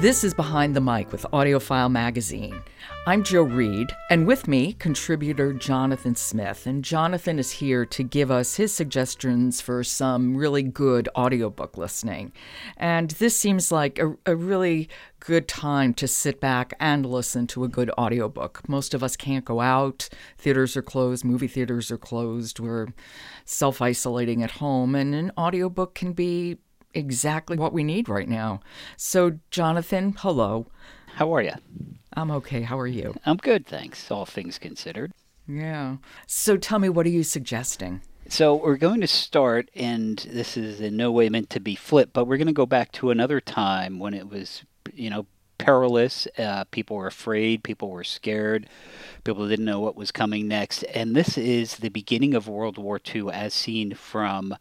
This is Behind the Mic with AudioFile Magazine. I'm Joe Reed, and with me, contributor Jonathan Smith. And Jonathan is here to give us his suggestions for some really good audiobook listening. And this seems like a, a really good time to sit back and listen to a good audiobook. Most of us can't go out, theaters are closed, movie theaters are closed, we're self isolating at home, and an audiobook can be exactly what we need right now. So, Jonathan, hello. How are you? I'm okay. How are you? I'm good, thanks, all things considered. Yeah. So, tell me, what are you suggesting? So, we're going to start, and this is in no way meant to be flip, but we're going to go back to another time when it was, you know, perilous. Uh, people were afraid, people were scared, people didn't know what was coming next. And this is the beginning of World War II as seen from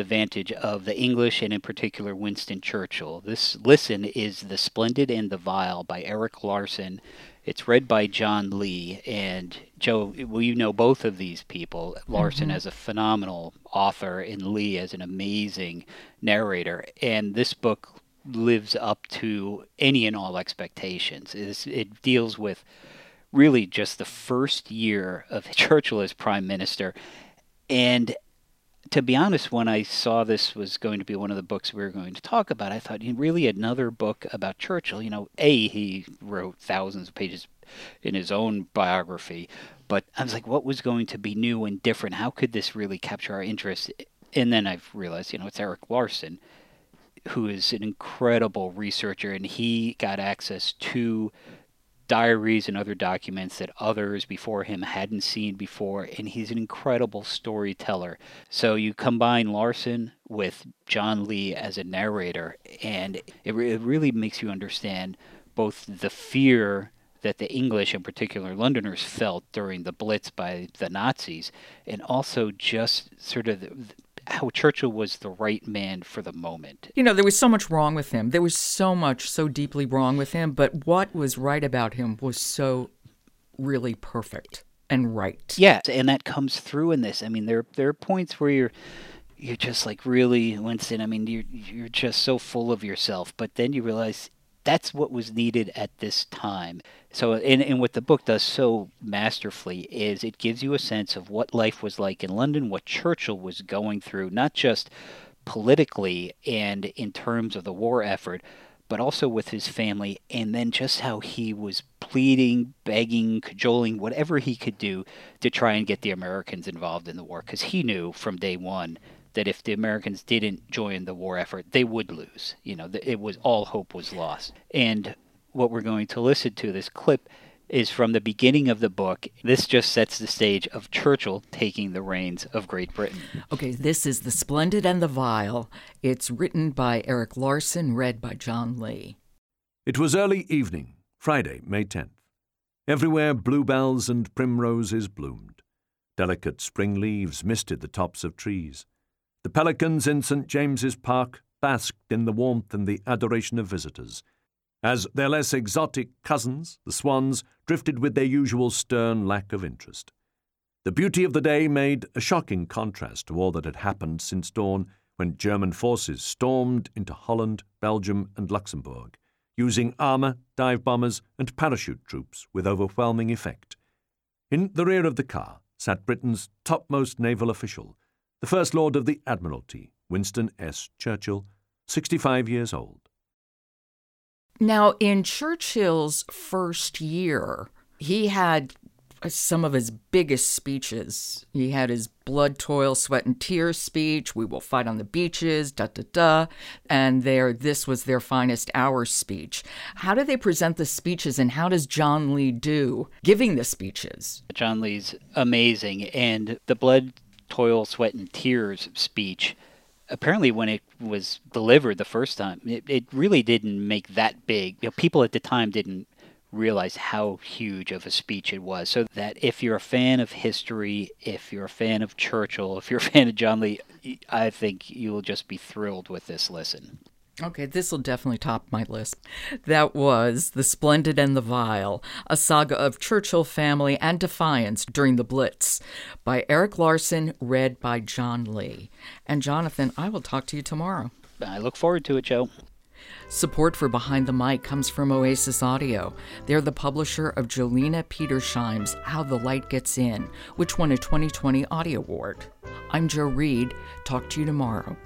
the vantage of the English and in particular Winston Churchill. This listen is The Splendid and the Vile by Erik Larson. It's read by John Lee and Joe. well you know both of these people. Larson mm-hmm. as a phenomenal author and Lee as an amazing narrator. And this book lives up to any and all expectations. It's, it deals with really just the first year of Churchill as prime minister and to be honest, when I saw this was going to be one of the books we were going to talk about, I thought, really another book about Churchill. You know, A, he wrote thousands of pages in his own biography, but I was like, what was going to be new and different? How could this really capture our interest? And then I've realized, you know, it's Erik Larson, who is an incredible researcher, and he got access to diaries and other documents that others before him hadn't seen before, and he's an incredible storyteller. So you combine Larson with John Lee as a narrator, and it, re- it really makes you understand both the fear that the English, in particular Londoners, felt during the Blitz by the Nazis, and also just sort of the, how Churchill was the right man for the moment. You know, there was so much wrong with him. There was so much so deeply wrong with him, but what was right about him was so really perfect and right. Yes, and that comes through in this. I mean, there there are points where you're you're just like really Winston. I mean, you're you're just so full of yourself, but then you realize that's what was needed at this time. So, and, and what the book does so masterfully is it gives you a sense of what life was like in London, what Churchill was going through, not just politically and in terms of the war effort, but also with his family, and then just how he was pleading, begging, cajoling, whatever he could do to try and get the Americans involved in the war, because he knew from day one that if the Americans didn't join the war effort, they would lose. You know, it was all hope was lost. And what we're going to listen to this clip is from the beginning of the book. This just sets the stage of Churchill taking the reins of Great Britain. Okay, this is The Splendid and the Vile. It's written by Erik Larson, read by John Lee. It was early evening, Friday, May 10th. Everywhere bluebells and primroses bloomed. Delicate spring leaves misted the tops of trees. The pelicans in St. James's Park basked in the warmth and the adoration of visitors, as their less exotic cousins, the swans, drifted with their usual stern lack of interest. The beauty of the day made a shocking contrast to all that had happened since dawn when German forces stormed into Holland, Belgium, and Luxembourg, using armour, dive bombers, and parachute troops with overwhelming effect. In the rear of the car sat Britain's topmost naval official, the First Lord of the Admiralty, Winston S. Churchill, 65 years old. Now, in Churchill's first year, he had some of his biggest speeches. He had his blood, toil, sweat, and tears speech. We will fight on the beaches, da da da. And their this was their finest hour speech. How do they present the speeches, and how does John Lee do giving the speeches? John Lee's amazing, and the blood, toil, sweat, and tears speech, apparently when it was delivered the first time, it, it really didn't make that big. You know, people at the time didn't realize how huge of a speech it was. So that if you're a fan of history, if you're a fan of Churchill, if you're a fan of John Lee, I think you will just be thrilled with this listen. Okay, this will definitely top my list. That was The Splendid and the Vile, a saga of Churchill family and defiance during the Blitz, by Erik Larson, read by John Lee. And Jonathan, I will talk to you tomorrow. I look forward to it, Joe. Support for Behind the Mic comes from Oasis Audio. They're the publisher of Jolina Petersheim's How the Light Gets In, which won a 2020 Audie Award. I'm Joe Reed. Talk to you tomorrow.